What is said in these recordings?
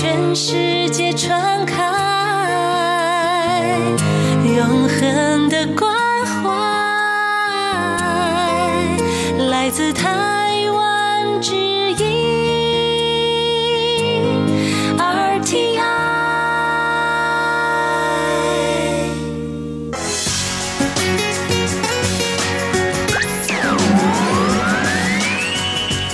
全世界传开，永恒的关怀来自他。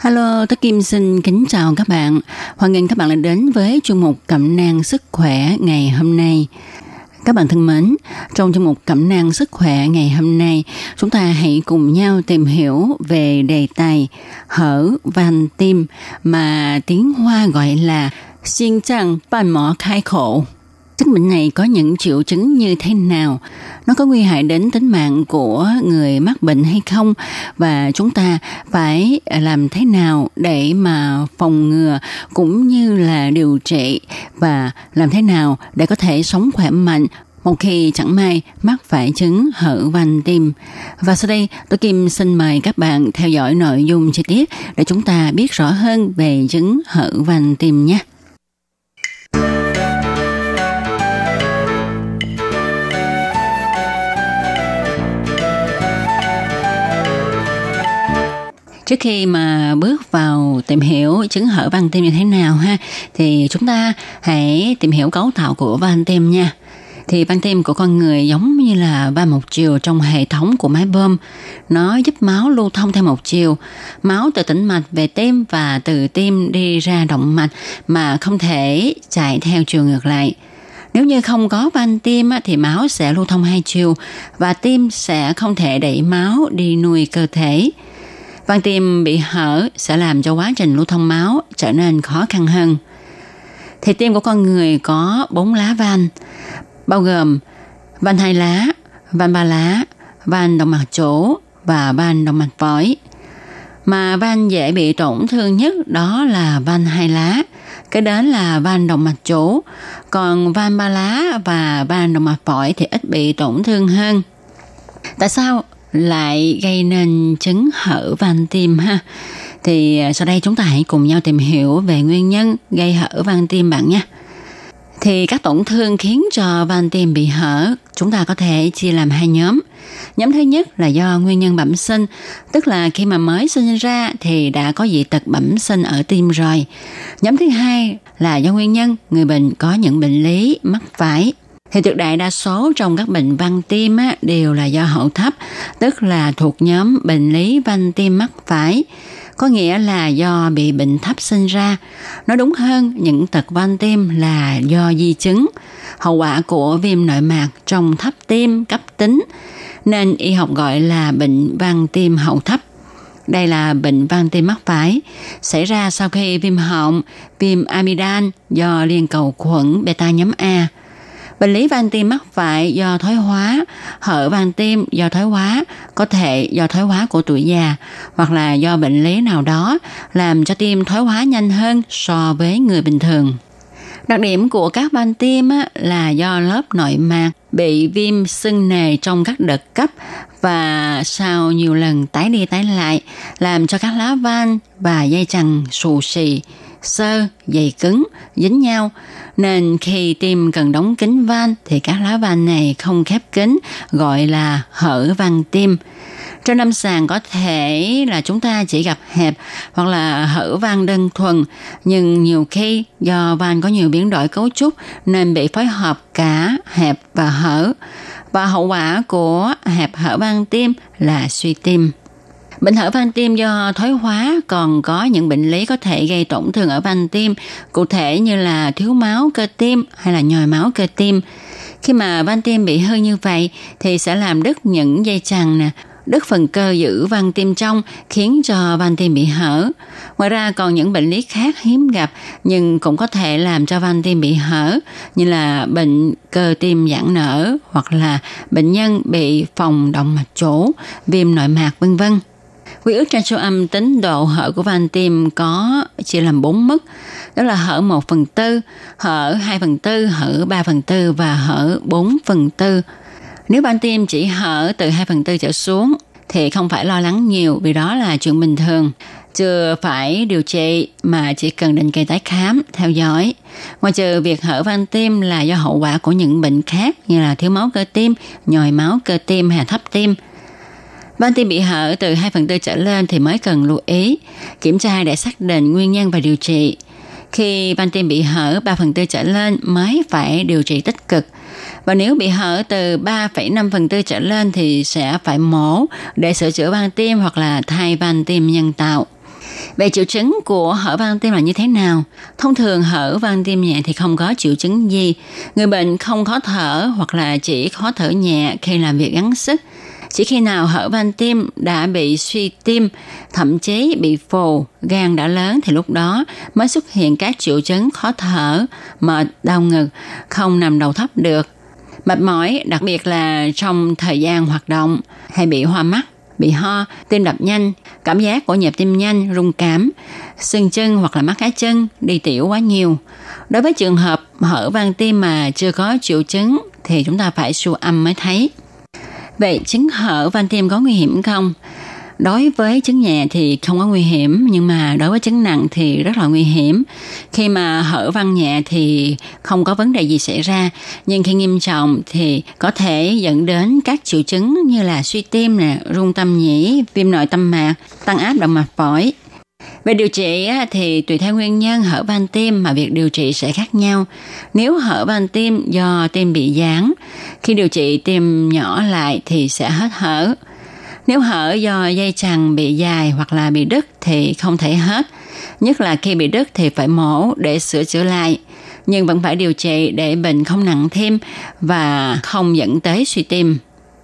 Hello, tôi Kim xin kính chào các bạn. Hoan nghênh các bạn đã đến với chuyên mục Cẩm nang sức khỏe ngày hôm nay. Các bạn thân mến, trong chuyên mục Cẩm nang sức khỏe ngày hôm nay, chúng ta hãy cùng nhau tìm hiểu về đề tài hở van tim mà tiếng Hoa gọi là xin chăng ban mỏ khai khổ. Chứng bệnh này có những triệu chứng như thế nào? Nó có nguy hại đến tính mạng của người mắc bệnh hay không? Và chúng ta phải làm thế nào để mà phòng ngừa cũng như là điều trị và làm thế nào để có thể sống khỏe mạnh một khi chẳng may mắc phải chứng hở van tim. Và sau đây, tôi Kim xin mời các bạn theo dõi nội dung chi tiết để chúng ta biết rõ hơn về chứng hở van tim nhé. Trước khi mà bước vào tìm hiểu chứng hở van tim như thế nào ha, thì chúng ta hãy tìm hiểu cấu tạo của van tim nha. Thì van tim của con người giống như là van một chiều trong hệ thống của máy bơm. Nó giúp máu lưu thông theo một chiều máu từ tĩnh mạch về tim và từ tim đi ra động mạch mà không thể chạy theo chiều ngược lại. Nếu như không có van tim thì máu sẽ lưu thông hai chiều và tim sẽ không thể đẩy máu đi nuôi cơ thể van tim bị hở sẽ làm cho quá trình lưu thông máu trở nên khó khăn hơn. Thì tim của con người có bốn lá van, bao gồm van hai lá, van ba lá, van động mạch chủ và van động mạch phổi. Mà van dễ bị tổn thương nhất đó là van hai lá, cái đến là van động mạch chủ, còn van ba lá và van động mạch phổi thì ít bị tổn thương hơn. Tại sao lại gây nên chứng hở van tim ha. Thì à, sau đây chúng ta hãy cùng nhau tìm hiểu về nguyên nhân gây hở van tim bạn nhé. Thì các tổn thương khiến cho van tim bị hở, chúng ta có thể chia làm hai nhóm. Nhóm thứ nhất là do nguyên nhân bẩm sinh, tức là khi mà mới sinh ra thì đã có dị tật bẩm sinh ở tim rồi. Nhóm thứ hai là do nguyên nhân người bệnh có những bệnh lý mắc phải thì tuyệt đại đa số trong các bệnh van tim á, đều là do hậu thấp, tức là thuộc nhóm bệnh lý van tim mắc phải, có nghĩa là do bị bệnh thấp sinh ra. Nói đúng hơn, những tật van tim là do di chứng, hậu quả của viêm nội mạc trong thấp tim cấp tính, nên y học gọi là bệnh van tim hậu thấp. Đây là bệnh van tim mắc phải, xảy ra sau khi viêm họng, viêm amidan do liên cầu khuẩn beta nhóm A, Bệnh lý van tim mắc phải do thoái hóa, hở van tim do thoái hóa, có thể do thoái hóa của tuổi già hoặc là do bệnh lý nào đó làm cho tim thoái hóa nhanh hơn so với người bình thường. Đặc điểm của các van tim là do lớp nội mạc bị viêm sưng nề trong các đợt cấp và sau nhiều lần tái đi tái lại làm cho các lá van và dây chằng xù xì, sơ, dày cứng, dính nhau. Nên khi tim cần đóng kín van thì các lá van này không khép kín, gọi là hở van tim. Trên lâm sàng có thể là chúng ta chỉ gặp hẹp hoặc là hở van đơn thuần, nhưng nhiều khi do van có nhiều biến đổi cấu trúc nên bị phối hợp cả hẹp và hở. Và hậu quả của hẹp hở van tim là suy tim. Bệnh hở van tim do thoái hóa còn có những bệnh lý có thể gây tổn thương ở van tim, cụ thể như là thiếu máu cơ tim hay là nhồi máu cơ tim. Khi mà van tim bị hư như vậy thì sẽ làm đứt những dây chằng nè, đứt phần cơ giữ van tim trong khiến cho van tim bị hở. Ngoài ra còn những bệnh lý khác hiếm gặp nhưng cũng có thể làm cho van tim bị hở như là bệnh cơ tim giãn nở hoặc là bệnh nhân bị phòng động mạch chủ, viêm nội mạc vân vân. Quy ước trên siêu âm tính độ hở của van tim có chia làm 4 mức, đó là hở 1 phần 4, hở 2 phần 4, hở 3 phần 4 và hở 4 phần 4. Nếu van tim chỉ hở từ 2 phần 4 trở xuống thì không phải lo lắng nhiều vì đó là chuyện bình thường. Chưa phải điều trị mà chỉ cần định kỳ tái khám, theo dõi. Ngoài trừ việc hở van tim là do hậu quả của những bệnh khác như là thiếu máu cơ tim, nhồi máu cơ tim hay thấp tim – Van tim bị hở từ 2 phần tư trở lên thì mới cần lưu ý, kiểm tra để xác định nguyên nhân và điều trị. Khi van tim bị hở 3 phần tư trở lên mới phải điều trị tích cực. Và nếu bị hở từ 3,5 phần tư trở lên thì sẽ phải mổ để sửa chữa van tim hoặc là thay van tim nhân tạo. Về triệu chứng của hở van tim là như thế nào? Thông thường hở van tim nhẹ thì không có triệu chứng gì. Người bệnh không khó thở hoặc là chỉ khó thở nhẹ khi làm việc gắng sức – chỉ khi nào hở van tim đã bị suy tim, thậm chí bị phù, gan đã lớn thì lúc đó mới xuất hiện các triệu chứng khó thở, mệt, đau ngực, không nằm đầu thấp được. Mệt mỏi, đặc biệt là trong thời gian hoạt động, hay bị hoa mắt, bị ho, tim đập nhanh, cảm giác của nhịp tim nhanh, rung cảm, sưng chân hoặc là mắt cá chân, đi tiểu quá nhiều. Đối với trường hợp hở van tim mà chưa có triệu chứng thì chúng ta phải siêu âm mới thấy. Vậy chứng hở van tim có nguy hiểm không? Đối với chứng nhẹ thì không có nguy hiểm nhưng mà đối với chứng nặng thì rất là nguy hiểm. Khi mà hở van nhẹ thì không có vấn đề gì xảy ra, nhưng khi nghiêm trọng thì có thể dẫn đến các triệu chứng như là suy tim nè, rung tâm nhĩ, viêm nội tâm mạc, tăng áp động mạch phổi, về điều trị thì tùy theo nguyên nhân hở van tim mà việc điều trị sẽ khác nhau. Nếu hở van tim do tim bị giãn, khi điều trị tim nhỏ lại thì sẽ hết hở. Nếu hở do dây chằng bị dài hoặc là bị đứt thì không thể hết. Nhất là khi bị đứt thì phải mổ để sửa chữa lại. Nhưng vẫn phải điều trị để bệnh không nặng thêm và không dẫn tới suy tim.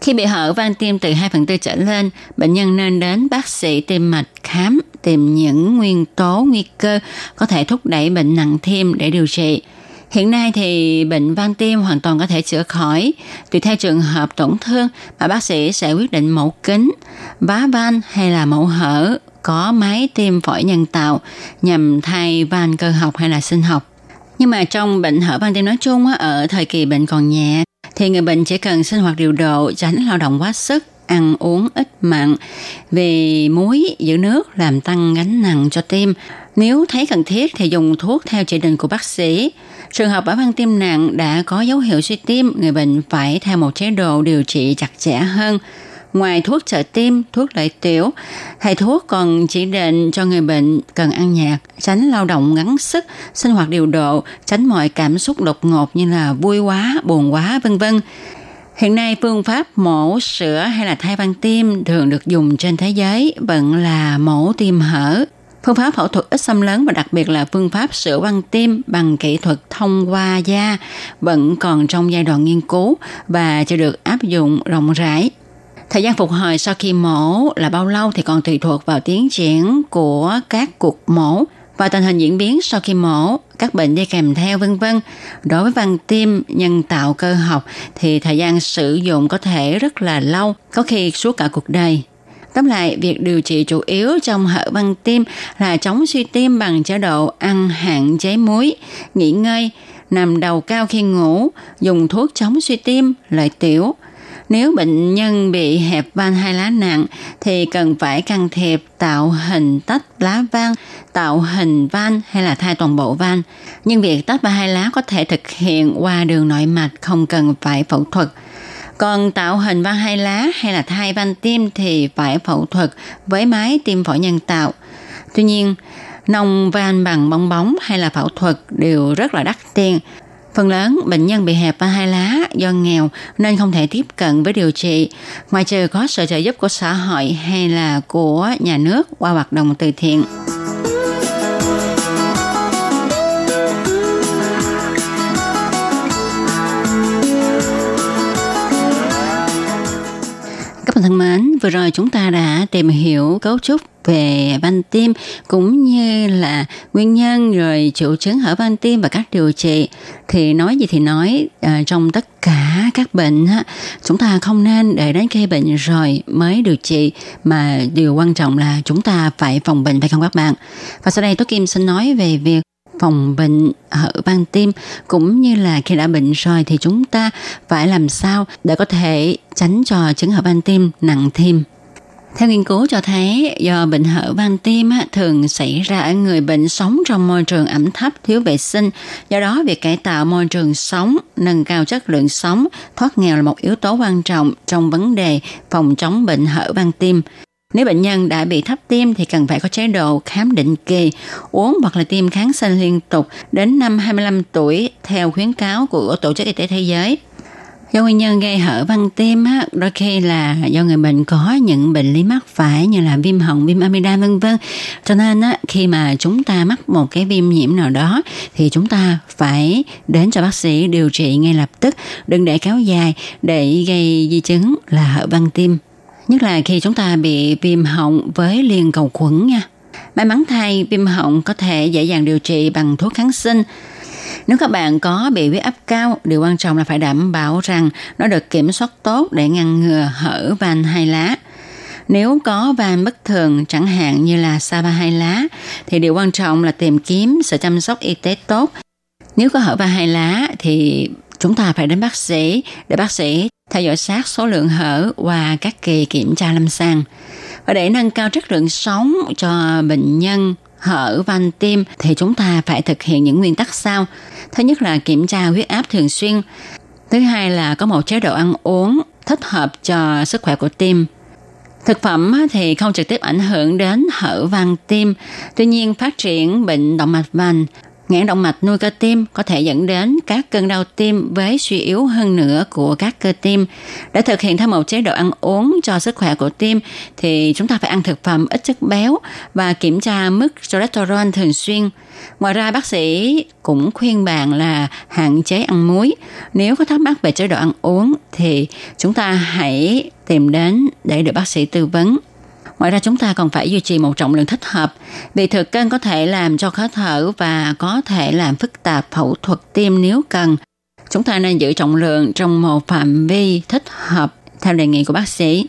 Khi bị hở van tim từ 2 phần tư trở lên, bệnh nhân nên đến bác sĩ tim mạch khám tìm những nguyên tố nguy cơ có thể thúc đẩy bệnh nặng thêm để điều trị. Hiện nay thì bệnh van tim hoàn toàn có thể chữa khỏi. Tùy theo trường hợp tổn thương mà bác sĩ sẽ quyết định mẫu kính, vá van hay là mẫu hở có máy tim phổi nhân tạo nhằm thay van cơ học hay là sinh học. Nhưng mà trong bệnh hở van tim nói chung ở thời kỳ bệnh còn nhẹ thì người bệnh chỉ cần sinh hoạt điều độ, tránh lao động quá sức, ăn uống ít mặn, vì muối giữ nước làm tăng gánh nặng cho tim. Nếu thấy cần thiết thì dùng thuốc theo chỉ định của bác sĩ. Trường hợp ở văn tim nặng đã có dấu hiệu suy tim, người bệnh phải theo một chế độ điều trị chặt chẽ hơn. Ngoài thuốc trợ tim, thuốc lợi tiểu, thầy thuốc còn chỉ định cho người bệnh cần ăn nhạt, tránh lao động ngắn sức, sinh hoạt điều độ, tránh mọi cảm xúc đột ngột như là vui quá, buồn quá, vân vân. Hiện nay phương pháp mổ sữa hay là thay van tim thường được dùng trên thế giới vẫn là mổ tim hở. Phương pháp phẫu thuật ít xâm lấn và đặc biệt là phương pháp sửa van tim bằng kỹ thuật thông qua da vẫn còn trong giai đoạn nghiên cứu và chưa được áp dụng rộng rãi. Thời gian phục hồi sau khi mổ là bao lâu thì còn tùy thuộc vào tiến triển của các cuộc mổ và tình hình diễn biến sau khi mổ, các bệnh đi kèm theo vân vân. Đối với văn tim nhân tạo cơ học thì thời gian sử dụng có thể rất là lâu, có khi suốt cả cuộc đời. Tóm lại, việc điều trị chủ yếu trong hở văn tim là chống suy tim bằng chế độ ăn hạn chế muối, nghỉ ngơi, nằm đầu cao khi ngủ, dùng thuốc chống suy tim, lợi tiểu – nếu bệnh nhân bị hẹp van hai lá nặng thì cần phải can thiệp tạo hình tách lá van, tạo hình van hay là thay toàn bộ van. Nhưng việc tách van hai lá có thể thực hiện qua đường nội mạch không cần phải phẫu thuật. Còn tạo hình van hai lá hay là thay van tim thì phải phẫu thuật với máy tim phổi nhân tạo. Tuy nhiên, nông van bằng bong bóng hay là phẫu thuật đều rất là đắt tiền Phần lớn bệnh nhân bị hẹp hai lá do nghèo nên không thể tiếp cận với điều trị, ngoài trừ có sự trợ giúp của xã hội hay là của nhà nước qua hoạt động từ thiện. Vừa rồi chúng ta đã tìm hiểu cấu trúc về van tim cũng như là nguyên nhân rồi triệu chứng hở van tim và các điều trị. Thì nói gì thì nói à, trong tất cả các bệnh á, chúng ta không nên để đến khi bệnh rồi mới điều trị mà điều quan trọng là chúng ta phải phòng bệnh phải không các bạn? Và sau đây tôi kim xin nói về việc phòng bệnh hở van tim cũng như là khi đã bệnh rồi thì chúng ta phải làm sao để có thể tránh cho chứng hở van tim nặng thêm. Theo nghiên cứu cho thấy, do bệnh hở van tim thường xảy ra ở người bệnh sống trong môi trường ẩm thấp, thiếu vệ sinh. Do đó, việc cải tạo môi trường sống, nâng cao chất lượng sống, thoát nghèo là một yếu tố quan trọng trong vấn đề phòng chống bệnh hở van tim. Nếu bệnh nhân đã bị thấp tim thì cần phải có chế độ khám định kỳ, uống hoặc là tiêm kháng sinh liên tục đến năm 25 tuổi theo khuyến cáo của Tổ chức Y tế Thế giới. Do nguyên nhân gây hở van tim á, đôi khi là do người bệnh có những bệnh lý mắc phải như là viêm họng, viêm amidan vân vân. Cho nên á, khi mà chúng ta mắc một cái viêm nhiễm nào đó thì chúng ta phải đến cho bác sĩ điều trị ngay lập tức, đừng để kéo dài để gây di chứng là hở van tim nhất là khi chúng ta bị viêm họng với liên cầu khuẩn nha. May mắn thay, viêm họng có thể dễ dàng điều trị bằng thuốc kháng sinh. Nếu các bạn có bị huyết áp cao, điều quan trọng là phải đảm bảo rằng nó được kiểm soát tốt để ngăn ngừa hở van hai lá. Nếu có van bất thường chẳng hạn như là sa ba hai lá thì điều quan trọng là tìm kiếm sự chăm sóc y tế tốt. Nếu có hở van hai lá thì chúng ta phải đến bác sĩ để bác sĩ theo dõi sát số lượng hở qua các kỳ kiểm tra lâm sàng. Và để nâng cao chất lượng sống cho bệnh nhân hở van tim, thì chúng ta phải thực hiện những nguyên tắc sau. Thứ nhất là kiểm tra huyết áp thường xuyên. Thứ hai là có một chế độ ăn uống thích hợp cho sức khỏe của tim. Thực phẩm thì không trực tiếp ảnh hưởng đến hở van tim. Tuy nhiên, phát triển bệnh động mạch vành Ngãn động mạch nuôi cơ tim có thể dẫn đến các cơn đau tim với suy yếu hơn nữa của các cơ tim. Để thực hiện theo một chế độ ăn uống cho sức khỏe của tim, thì chúng ta phải ăn thực phẩm ít chất béo và kiểm tra mức cholesterol thường xuyên. Ngoài ra, bác sĩ cũng khuyên bạn là hạn chế ăn muối. Nếu có thắc mắc về chế độ ăn uống, thì chúng ta hãy tìm đến để được bác sĩ tư vấn. Ngoài ra chúng ta còn phải duy trì một trọng lượng thích hợp vì thực cân có thể làm cho khó thở và có thể làm phức tạp phẫu thuật tim nếu cần. Chúng ta nên giữ trọng lượng trong một phạm vi thích hợp theo đề nghị của bác sĩ.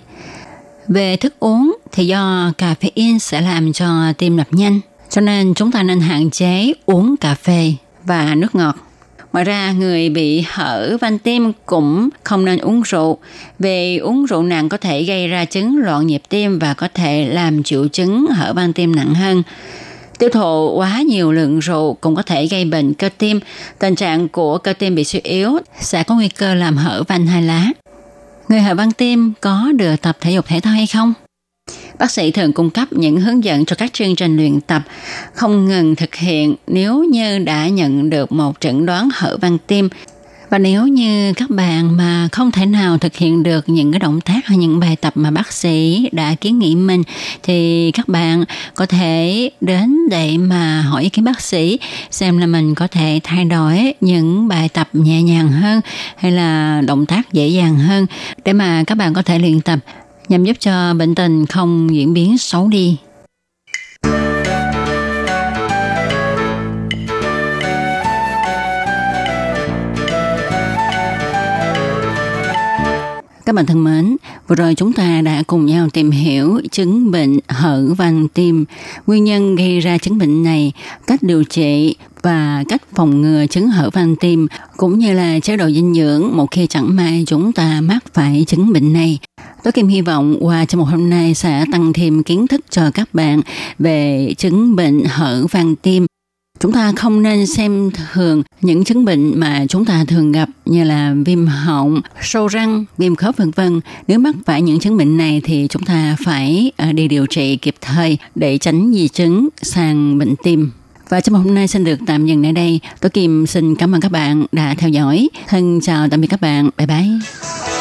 Về thức uống thì do caffeine sẽ làm cho tim đập nhanh, cho nên chúng ta nên hạn chế uống cà phê và nước ngọt. Ngoài ra, người bị hở van tim cũng không nên uống rượu, vì uống rượu nặng có thể gây ra chứng loạn nhịp tim và có thể làm triệu chứng hở van tim nặng hơn. Tiêu thụ quá nhiều lượng rượu cũng có thể gây bệnh cơ tim. Tình trạng của cơ tim bị suy yếu sẽ có nguy cơ làm hở van hai lá. Người hở van tim có được tập thể dục thể thao hay không? Bác sĩ thường cung cấp những hướng dẫn cho các chương trình luyện tập không ngừng thực hiện nếu như đã nhận được một chẩn đoán hở van tim. Và nếu như các bạn mà không thể nào thực hiện được những cái động tác hay những bài tập mà bác sĩ đã kiến nghị mình, thì các bạn có thể đến để mà hỏi ý kiến bác sĩ xem là mình có thể thay đổi những bài tập nhẹ nhàng hơn hay là động tác dễ dàng hơn để mà các bạn có thể luyện tập nhằm giúp cho bệnh tình không diễn biến xấu đi. Các bạn thân mến, vừa rồi chúng ta đã cùng nhau tìm hiểu chứng bệnh hở van tim, nguyên nhân gây ra chứng bệnh này, cách điều trị và cách phòng ngừa chứng hở van tim cũng như là chế độ dinh dưỡng một khi chẳng may chúng ta mắc phải chứng bệnh này. Tôi Kim hy vọng qua trong một hôm nay sẽ tăng thêm kiến thức cho các bạn về chứng bệnh hở van tim chúng ta không nên xem thường những chứng bệnh mà chúng ta thường gặp như là viêm họng, sâu răng, viêm khớp vân vân. Nếu mắc phải những chứng bệnh này thì chúng ta phải ờ, đi điều trị kịp thời để tránh di chứng sang bệnh tim. Và trong hôm nay xin được tạm dừng tại đây. Tôi Kim xin cảm ơn các bạn đã theo dõi. Thân chào tạm biệt các bạn. Bye bye.